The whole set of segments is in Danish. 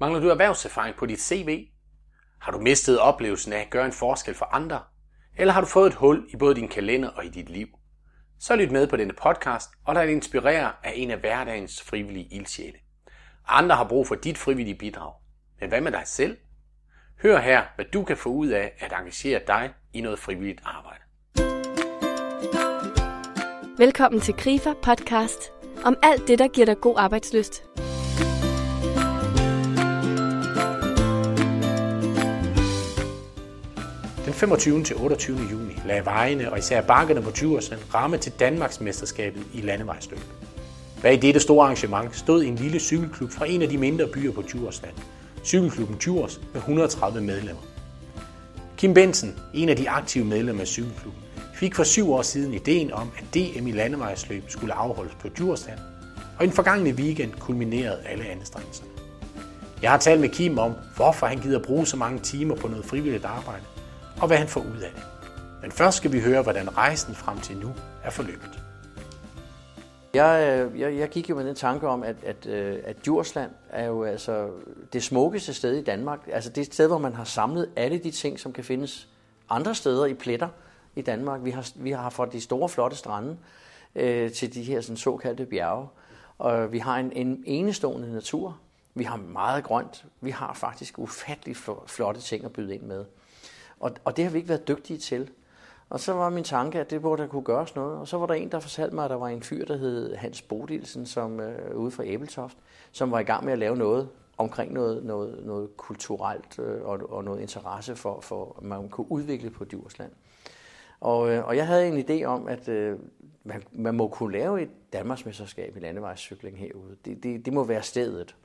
Mangler du erhvervserfaring på dit CV? Har du mistet oplevelsen af at gøre en forskel for andre? Eller har du fået et hul i både din kalender og i dit liv? Så lyt med på denne podcast, og lad dig inspirere af en af hverdagens frivillige ildsjæle. Andre har brug for dit frivillige bidrag. Men hvad med dig selv? Hør her, hvad du kan få ud af at engagere dig i noget frivilligt arbejde. Velkommen til Grifer podcast om alt det, der giver dig god arbejdsløst. 25. til 28. juni lagde vejene og især bakkerne på Djursland ramme til Danmarks mesterskabet i landevejsløb. Bag dette store arrangement stod en lille cykelklub fra en af de mindre byer på Djursland. Cykelklubben Djurs med 130 medlemmer. Kim Bensen, en af de aktive medlemmer af cykelklubben, fik for syv år siden ideen om, at DM i landevejsløb skulle afholdes på Djursland, og i den forgangne weekend kulminerede alle anstrengelserne. Jeg har talt med Kim om, hvorfor han gider bruge så mange timer på noget frivilligt arbejde, og hvad han får ud af det. Men først skal vi høre, hvordan rejsen frem til nu er forløbet. Jeg, øh, jeg, jeg gik jo med den tanke om, at, at, øh, at Djursland er jo altså det smukkeste sted i Danmark. Altså det sted, hvor man har samlet alle de ting, som kan findes andre steder i pletter i Danmark. Vi har, vi har fået de store, flotte strande øh, til de her sådan, såkaldte bjerge. Og vi har en, en enestående natur. Vi har meget grønt. Vi har faktisk ufattelig flotte ting at byde ind med. Og, og det har vi ikke været dygtige til. Og så var min tanke, at det burde der kunne gøres noget. Og så var der en, der fortalte mig, at der var en fyr, der hed Hans Bodilsen, som øh, ude fra Æbeltoft, som var i gang med at lave noget omkring noget, noget, noget kulturelt øh, og, og noget interesse for, for, at man kunne udvikle på Djursland. Og, øh, og jeg havde en idé om, at øh, man, man må kunne lave et Danmarksmesterskab i landevejscykling herude. Det, det, det må være stedet.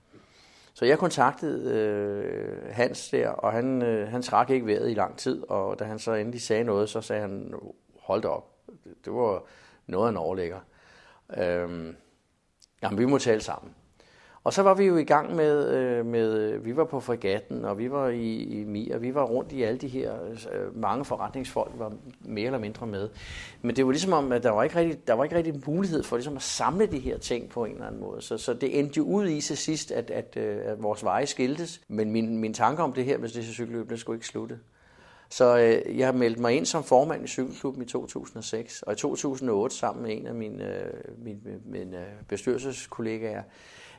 Så jeg kontaktede øh, Hans der, og han, øh, han trak ikke vejret i lang tid, og da han så endelig sagde noget, så sagde han, hold op, det, det var noget af en overlægger. Øhm, jamen, vi må tale sammen. Og så var vi jo i gang med, øh, med vi var på fregatten, og vi var i, i Mi, og vi var rundt i alle de her, øh, mange forretningsfolk var mere eller mindre med. Men det var ligesom om, at der var ikke rigtig, der var ikke rigtig mulighed for ligesom at samle de her ting på en eller anden måde. Så, så det endte jo ud i til sidst, at, at, øh, at vores veje skiltes. Men min, min tanke om det her med det cykelløb, det skulle ikke slutte. Så øh, jeg meldte mig ind som formand i cykelklubben i 2006, og i 2008 sammen med en af mine, øh, øh mine, mine bestyrelseskollegaer,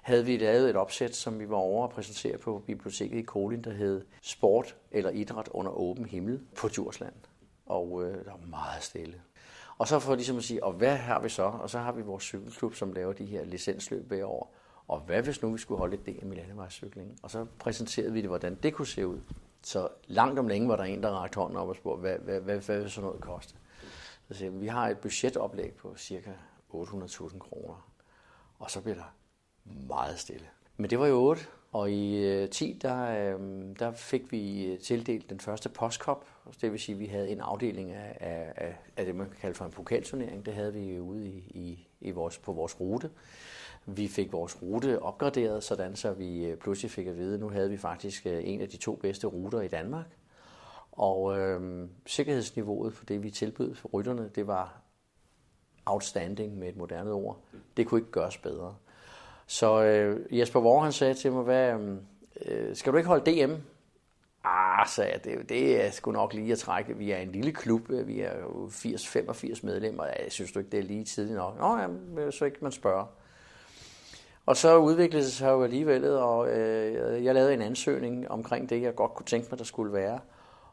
havde vi lavet et opsæt, som vi var over at præsentere på biblioteket i Kolin, der hed Sport eller Idræt under åben himmel på Djursland. Og øh, der var meget stille. Og så for ligesom at sige, og hvad har vi så? Og så har vi vores cykelklub, som laver de her licensløb hver år. Og hvad hvis nu vi skulle holde et DM i landevejscykling? Og så præsenterede vi det, hvordan det kunne se ud. Så langt om længe var der en, der rakte hånden op og spurgte, hvad, hvad, hvad, hvad vil sådan noget koste? Så siger vi, vi har et budgetoplæg på cirka 800.000 kroner. Og så bliver der meget stille. Men det var jo 8, og i øh, 10, der, øh, der fik vi øh, tildelt den første postkop. Det vil sige, at vi havde en afdeling af, af, af det, man kan kalde for en pokalturnering. Det havde vi ude i, i, i vores, på vores rute. Vi fik vores rute opgraderet, sådan så vi øh, pludselig fik at vide, at nu havde vi faktisk øh, en af de to bedste ruter i Danmark. Og øh, sikkerhedsniveauet for det, vi tilbød for rytterne, det var outstanding med et moderne ord. Det kunne ikke gøres bedre. Så øh, Jesper Vore, han sagde til mig, hvad, øhm, øh, skal du ikke holde DM? Ah, sagde jeg, det, det er sgu nok lige at trække. Vi er en lille klub, øh, vi er jo 80-85 medlemmer. Jeg synes du ikke, det er lige tidligt nok? Nå, jamen, øh, så ikke man spørger. Og så udviklede det sig jo alligevel, og øh, jeg lavede en ansøgning omkring det, jeg godt kunne tænke mig, der skulle være.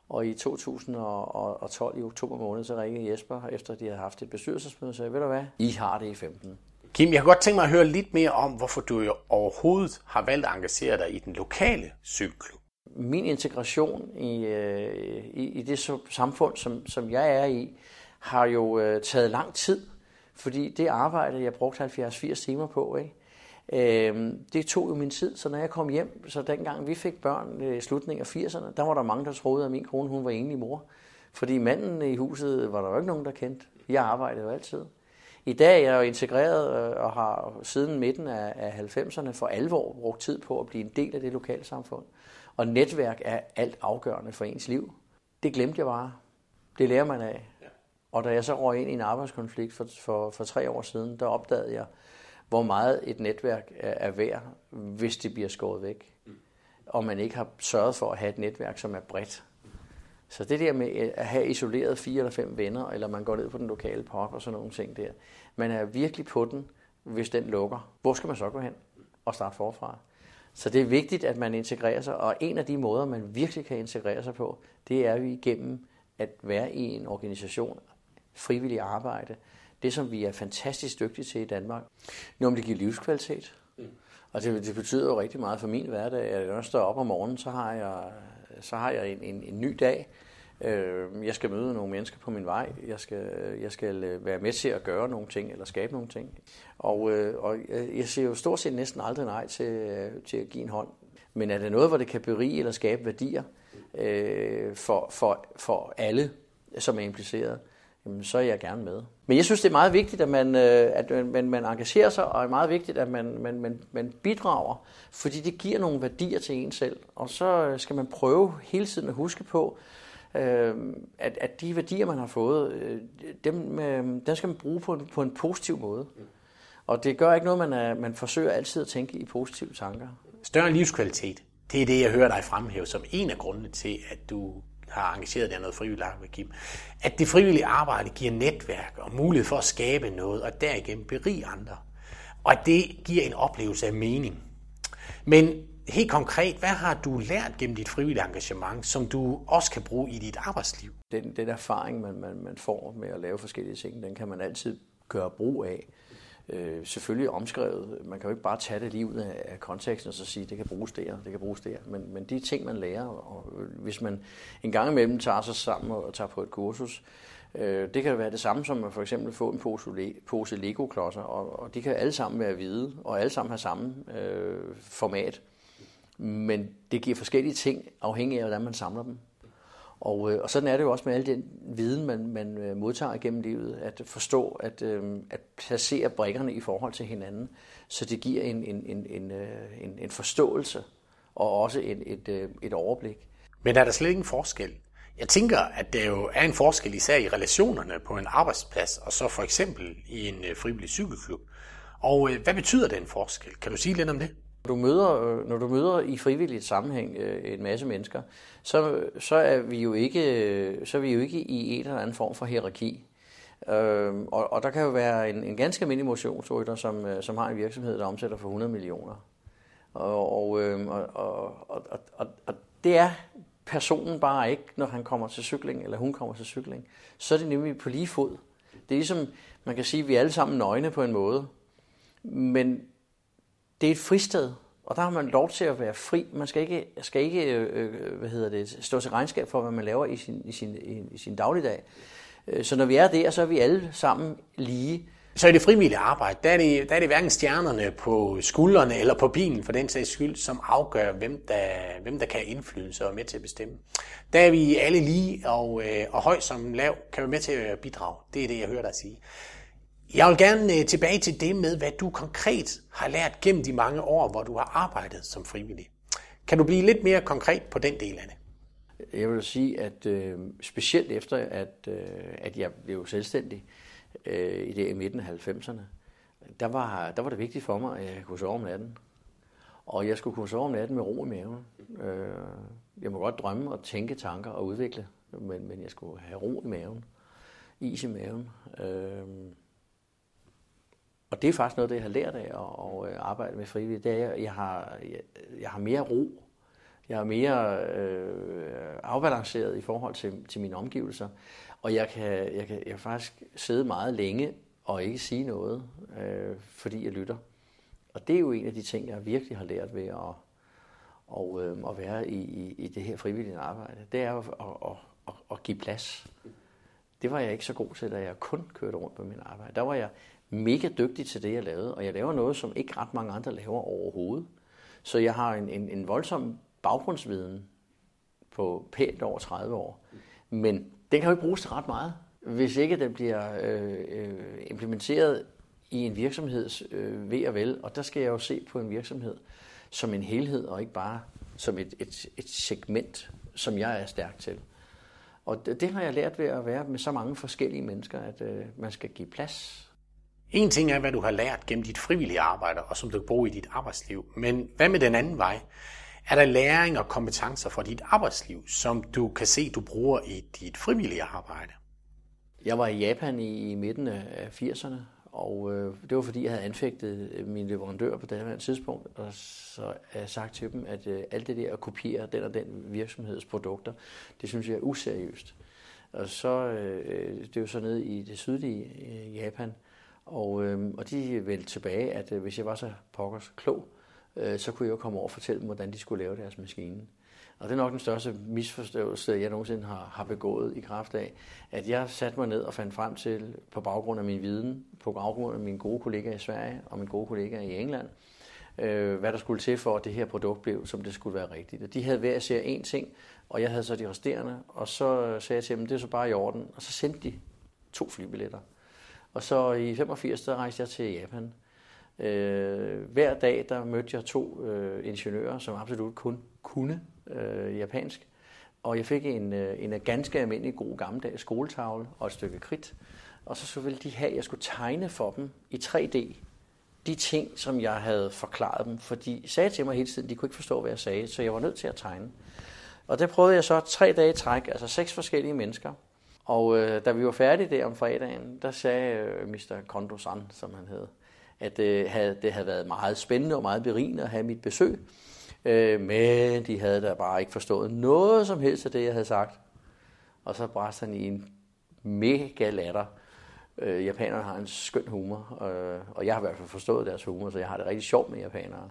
Og i 2012 i oktober måned, så ringede Jesper, efter de havde haft et bestyrelsesmøde, og sagde, ved du hvad, I har det i 15. Kim, jeg har godt tænke mig at høre lidt mere om, hvorfor du jo overhovedet har valgt at engagere dig i den lokale cykelklub. Min integration i, øh, i, i det samfund, som, som jeg er i, har jo øh, taget lang tid, fordi det arbejde, jeg brugte 70-80 timer på, ikke? Øh, det tog jo min tid, så når jeg kom hjem, så dengang vi fik børn i slutningen af 80'erne, der var der mange, der troede, at min kone hun var enlig mor. Fordi manden i huset var der jo ikke nogen, der kendte. Jeg arbejdede jo altid. I dag er jeg jo integreret øh, og har siden midten af 90'erne for alvor brugt tid på at blive en del af det lokale samfund. Og netværk er alt afgørende for ens liv. Det glemte jeg bare. Det lærer man af. Og da jeg så røg ind i en arbejdskonflikt for, for, for tre år siden, der opdagede jeg, hvor meget et netværk er værd, hvis det bliver skåret væk. og man ikke har sørget for at have et netværk, som er bredt. Så det der med øh, at have isoleret fire eller fem venner, eller man går ned på den lokale pop og sådan nogle ting der, man er virkelig på den, hvis den lukker. Hvor skal man så gå hen og starte forfra? Så det er vigtigt, at man integrerer sig, og en af de måder, man virkelig kan integrere sig på, det er vi igennem at være i en organisation, frivillig arbejde, det som vi er fantastisk dygtige til i Danmark, Nu om det giver livskvalitet. Og det, det betyder jo rigtig meget for min hverdag, at når jeg står op om morgenen, så har jeg, så har jeg en, en, en ny dag. Øh, jeg skal møde nogle mennesker på min vej. Jeg skal, jeg skal øh, være med til at gøre nogle ting, eller skabe nogle ting. Og, øh, og jeg siger jo stort set næsten aldrig nej til, øh, til at give en hånd. Men er det noget, hvor det kan berige eller skabe værdier øh, for, for, for alle, som er impliceret, jamen, så er jeg gerne med. Men jeg synes, det er meget vigtigt, at man, øh, at man, man engagerer sig, og er meget vigtigt, at man, man, man, man bidrager, fordi det giver nogle værdier til en selv. Og så skal man prøve hele tiden at huske på, øh, at, at de værdier, man har fået, øh, dem, øh, dem skal man bruge på en, på en positiv måde. Og det gør ikke noget, man, er, man forsøger altid at tænke i positive tanker. Større livskvalitet, det er det, jeg hører dig fremhæve som en af grundene til, at du har engageret dig i noget frivilligt arbejde, Kim. At det frivillige arbejde giver netværk og mulighed for at skabe noget, og derigennem berige andre. Og at det giver en oplevelse af mening. Men helt konkret, hvad har du lært gennem dit frivillige engagement, som du også kan bruge i dit arbejdsliv? Den, den erfaring, man, man, man får med at lave forskellige ting, den kan man altid gøre brug af øh, selvfølgelig omskrevet. Man kan jo ikke bare tage det lige ud af, af konteksten og så sige, det kan bruges der, det kan bruges der. Men, men de ting, man lærer, og hvis man en gang imellem tager sig sammen og tager på et kursus, øh, det kan være det samme som at for eksempel få en pose, pose Lego-klodser, og, og de kan alle sammen være hvide, og alle sammen have samme øh, format. Men det giver forskellige ting, afhængig af, hvordan man samler dem. Og, øh, og sådan er det jo også med al den viden, man, man øh, modtager gennem livet, at forstå, at, øh, at placere brikkerne i forhold til hinanden, så det giver en, en, en, en, øh, en, en forståelse og også et, et, et overblik. Men er der slet ingen forskel? Jeg tænker, at der jo er en forskel især i relationerne på en arbejdsplads, og så for eksempel i en frivillig cykelklub. Og hvad betyder den forskel? Kan du sige lidt om det? Når du møder, øh, når du møder i frivilligt sammenhæng øh, en masse mennesker, så, så, er vi jo ikke, øh, så er vi jo ikke i en eller anden form for hierarki. Øhm, og, og der kan jo være en, en ganske almindelig motionsrytter, som, som har en virksomhed, der omsætter for 100 millioner. Og, øhm, og, og, og, og, og, og det er personen bare ikke, når han kommer til cykling, eller hun kommer til cykling. Så er det nemlig på lige fod. Det er ligesom, man kan sige, at vi er alle sammen nøgne på en måde. Men det er et fristed, og der har man lov til at være fri. Man skal ikke, skal ikke øh, hvad hedder det, stå til regnskab for, hvad man laver i sin, i sin, i sin dagligdag. Øh, så når vi er der, så er vi alle sammen lige. Så i det frivillige arbejde, der er, det, der er det hverken stjernerne på skuldrene eller på bilen for den sags skyld, som afgør, hvem der, hvem der kan have indflydelse og er med til at bestemme. Der er vi alle lige, og, øh, og høj som lav kan være med til at bidrage. Det er det, jeg hører dig sige. Jeg vil gerne øh, tilbage til det med, hvad du konkret har lært gennem de mange år, hvor du har arbejdet som frivillig. Kan du blive lidt mere konkret på den del af det? Jeg vil sige, at øh, specielt efter, at, øh, at jeg blev selvstændig øh, i det i midten af 90'erne, der var, der var det vigtigt for mig, at jeg kunne sove om natten. Og jeg skulle kunne sove om natten med ro i maven. Øh, jeg må godt drømme og tænke tanker og udvikle, men, men jeg skulle have ro i maven, is i maven. Øh, det er faktisk noget, det jeg har lært af at, at øh, arbejde med frivillige. Det er, at jeg har, jeg, jeg har mere ro. Jeg er mere øh, afbalanceret i forhold til, til mine omgivelser. Og jeg kan, jeg, kan, jeg kan faktisk sidde meget længe og ikke sige noget, øh, fordi jeg lytter. Og det er jo en af de ting, jeg virkelig har lært ved at, og, øh, at være i, i, i det her frivillige arbejde. Det er at, at, at, at, at give plads. Det var jeg ikke så god til, da jeg kun kørte rundt på min arbejde. Der var jeg mega dygtig til det, jeg lavede, og jeg laver noget, som ikke ret mange andre laver overhovedet. Så jeg har en, en, en voldsom baggrundsviden på pænt over 30 år. Men den kan jo ikke bruges til ret meget, hvis ikke den bliver øh, øh, implementeret i en virksomheds øh, ved og vel. Og der skal jeg jo se på en virksomhed som en helhed, og ikke bare som et, et, et segment, som jeg er stærk til. Og det, det har jeg lært ved at være med så mange forskellige mennesker, at øh, man skal give plads en ting er, hvad du har lært gennem dit frivillige arbejde, og som du kan bruge i dit arbejdsliv. Men hvad med den anden vej? Er der læring og kompetencer fra dit arbejdsliv, som du kan se, du bruger i dit frivillige arbejde? Jeg var i Japan i, midten af 80'erne, og øh, det var fordi, jeg havde anfægtet øh, min leverandør på det her tidspunkt, og så har jeg sagt til dem, at øh, alt det der at kopiere den og den virksomheds produkter, det synes jeg er useriøst. Og så, øh, øh det er jo så nede i det sydlige øh, Japan, og, øh, og de vendte tilbage, at øh, hvis jeg var så pokkers klog, øh, så kunne jeg jo komme over og fortælle dem, hvordan de skulle lave deres maskine. Og det er nok den største misforståelse, jeg nogensinde har, har begået i kraft af, at jeg satte mig ned og fandt frem til, på baggrund af min viden, på baggrund af mine gode kollegaer i Sverige og mine gode kollegaer i England, øh, hvad der skulle til for, at det her produkt blev, som det skulle være rigtigt. Og de havde hver især én ting, og jeg havde så de resterende, og så øh, sagde jeg til dem, det er så bare i orden, og så sendte de to flybilletter. Og så i 85, der rejste jeg til Japan. Øh, hver dag, der mødte jeg to øh, ingeniører, som absolut kun kunne øh, japansk. Og jeg fik en, øh, en ganske almindelig god gammeldags skoletavle og et stykke kridt. Og så, så ville de have, at jeg skulle tegne for dem i 3D de ting, som jeg havde forklaret dem. For de sagde til mig hele tiden, de kunne ikke forstå, hvad jeg sagde, så jeg var nødt til at tegne. Og det prøvede jeg så tre dage i træk, altså seks forskellige mennesker. Og øh, da vi var færdige der om fredagen, der sagde øh, Mr. Kondo-san, som han hed, at øh, havde, det havde været meget spændende og meget berigende at have mit besøg. Øh, men de havde da bare ikke forstået noget som helst af det, jeg havde sagt. Og så brast han i en mega latter. Øh, japanerne har en skøn humor, øh, og jeg har i hvert fald forstået deres humor, så jeg har det rigtig sjovt med japanere.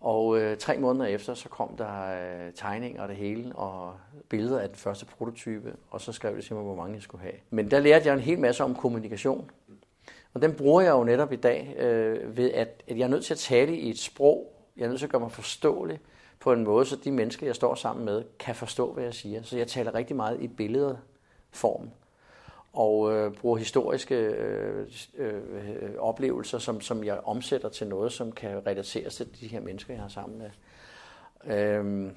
Og øh, tre måneder efter, så kom der øh, tegninger og det hele, og billeder af den første prototype, og så skrev de til mig, hvor mange jeg skulle have. Men der lærte jeg en hel masse om kommunikation. Og den bruger jeg jo netop i dag, øh, ved at, at jeg er nødt til at tale i et sprog, jeg er nødt til at gøre mig forståelig på en måde, så de mennesker, jeg står sammen med, kan forstå, hvad jeg siger. Så jeg taler rigtig meget i billedform og øh, bruger historiske øh, øh, oplevelser, som, som jeg omsætter til noget, som kan relateres til de her mennesker, jeg har sammen med. Øhm, øh,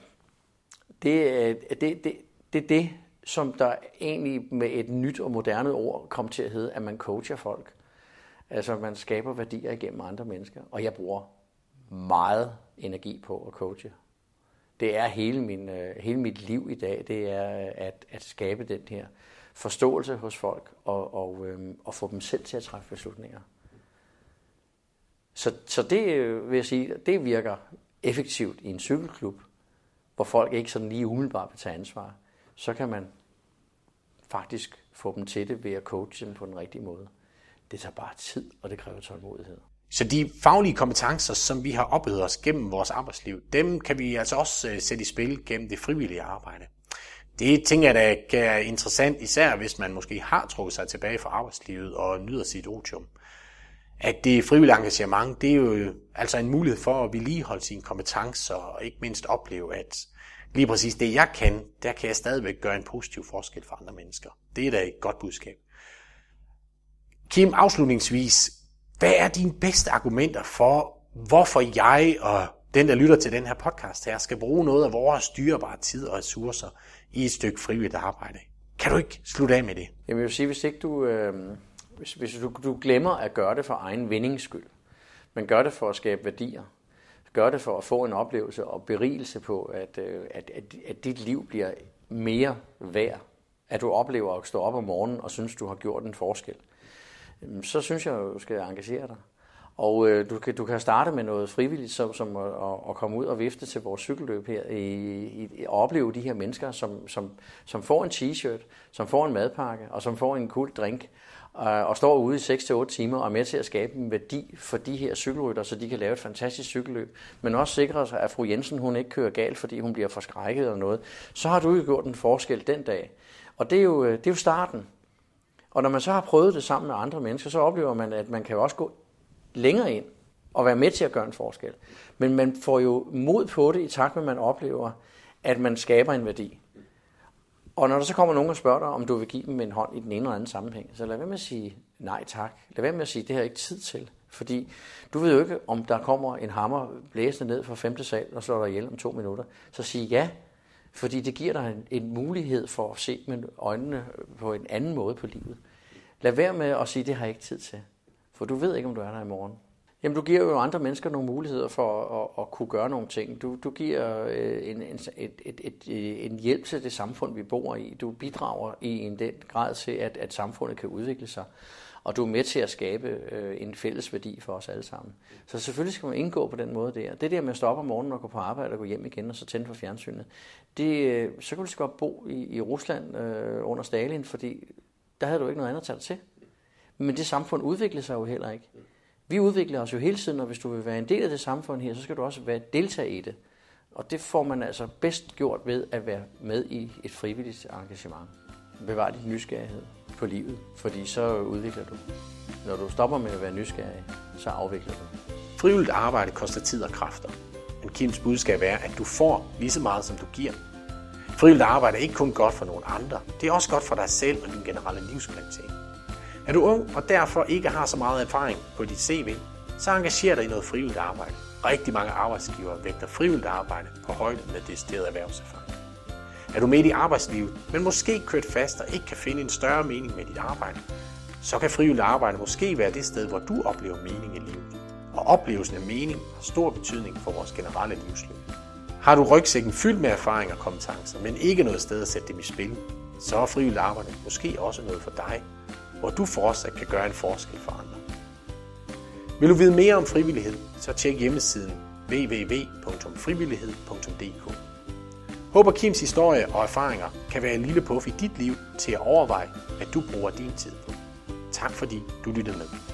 det, det, det, det, det det, som der egentlig med et nyt og moderne ord kom til at hedde, at man coacher folk. Altså man skaber værdier igennem andre mennesker. Og jeg bruger meget energi på at coache. Det er hele, min, øh, hele mit liv i dag, det er øh, at, at skabe den her forståelse hos folk og, og, øh, og få dem selv til at træffe beslutninger. Så, så det øh, vil jeg sige, det virker effektivt i en cykelklub, hvor folk ikke sådan lige umiddelbart vil tage ansvar. Så kan man faktisk få dem til det ved at coache dem på den rigtige måde. Det tager bare tid, og det kræver tålmodighed. Så de faglige kompetencer, som vi har oplevet os gennem vores arbejdsliv, dem kan vi altså også øh, sætte i spil gennem det frivillige arbejde. Det tænker jeg da er interessant, især hvis man måske har trukket sig tilbage fra arbejdslivet og nyder sit otium. At det frivillige engagement, det er jo altså en mulighed for at vedligeholde sine kompetencer og ikke mindst opleve, at lige præcis det jeg kan, der kan jeg stadigvæk gøre en positiv forskel for andre mennesker. Det er da et godt budskab. Kim, afslutningsvis, hvad er dine bedste argumenter for, hvorfor jeg og den, der lytter til den her podcast her, skal bruge noget af vores dyrebare tid og ressourcer i et stykke frivilligt arbejde? Kan du ikke slutte af med det? Jamen, jeg vil sige, hvis ikke du, øh, hvis, hvis du, du glemmer at gøre det for egen vindings skyld, men gør det for at skabe værdier, gør det for at få en oplevelse og berigelse på, at, øh, at, at, at dit liv bliver mere værd, at du oplever at stå op om morgenen og synes, du har gjort en forskel, så synes jeg, du skal engagere dig. Og øh, du, kan, du kan starte med noget frivilligt, som, som at, at komme ud og vifte til vores cykelløb her, i, i, og opleve de her mennesker, som, som, som får en t-shirt, som får en madpakke, og som får en kul drink, øh, og står ude i 6-8 timer og er med til at skabe en værdi for de her cykelrytter, så de kan lave et fantastisk cykelløb, men også sikre sig, at fru Jensen hun ikke kører galt, fordi hun bliver forskrækket eller noget, så har du jo gjort en forskel den dag. Og det er jo, øh, det er jo starten. Og når man så har prøvet det sammen med andre mennesker, så oplever man, at man kan jo også gå længere ind og være med til at gøre en forskel. Men man får jo mod på det i takt med, at man oplever, at man skaber en værdi. Og når der så kommer nogen og spørger dig, om du vil give dem en hånd i den ene eller anden sammenhæng, så lad være med at sige nej tak. Lad være med at sige, det har jeg ikke tid til. Fordi du ved jo ikke, om der kommer en hammer blæsende ned fra femte sal og slår dig ihjel om to minutter. Så sig ja, fordi det giver dig en, en mulighed for at se med øjnene på en anden måde på livet. Lad være med at sige, det har jeg ikke tid til. For du ved ikke, om du er der i morgen. Jamen, du giver jo andre mennesker nogle muligheder for at, at kunne gøre nogle ting. Du, du giver øh, en, en, et, et, et, øh, en hjælp til det samfund, vi bor i. Du bidrager i en den grad til, at, at samfundet kan udvikle sig. Og du er med til at skabe øh, en fælles værdi for os alle sammen. Så selvfølgelig skal man indgå på den måde der. Det der med at stoppe om morgenen og gå på arbejde og gå hjem igen og så tænde for fjernsynet, det, øh, så kan du godt bo i, i Rusland øh, under Stalin, fordi der havde du ikke noget andet at tage dig til. Men det samfund udvikler sig jo heller ikke. Vi udvikler os jo hele tiden, og hvis du vil være en del af det samfund her, så skal du også være deltage i det. Og det får man altså bedst gjort ved at være med i et frivilligt engagement. Bevar din nysgerrighed på livet, fordi så udvikler du. Når du stopper med at være nysgerrig, så afvikler du. Frivilligt arbejde koster tid og kræfter. Men Kims budskab er, at du får lige så meget, som du giver. Frivilligt arbejde er ikke kun godt for nogle andre. Det er også godt for dig selv og din generelle livskvalitet. Er du ung og derfor ikke har så meget erfaring på dit CV, så engager dig i noget frivilligt arbejde. Rigtig mange arbejdsgivere vægter frivilligt arbejde på højde med decideret erhvervserfaring. Er du midt i arbejdslivet, men måske kørt fast og ikke kan finde en større mening med dit arbejde, så kan frivilligt arbejde måske være det sted, hvor du oplever mening i livet. Og oplevelsen af mening har stor betydning for vores generelle livsløb. Har du rygsækken fyldt med erfaring og kompetencer, men ikke noget sted at sætte dem i spil, så er frivilligt arbejde måske også noget for dig, hvor du fortsat kan gøre en forskel for andre. Vil du vide mere om frivillighed, så tjek hjemmesiden www.frivillighed.dk. Håber Kims historie og erfaringer kan være en lille puff i dit liv til at overveje, at du bruger din tid på. Tak fordi du lyttede med.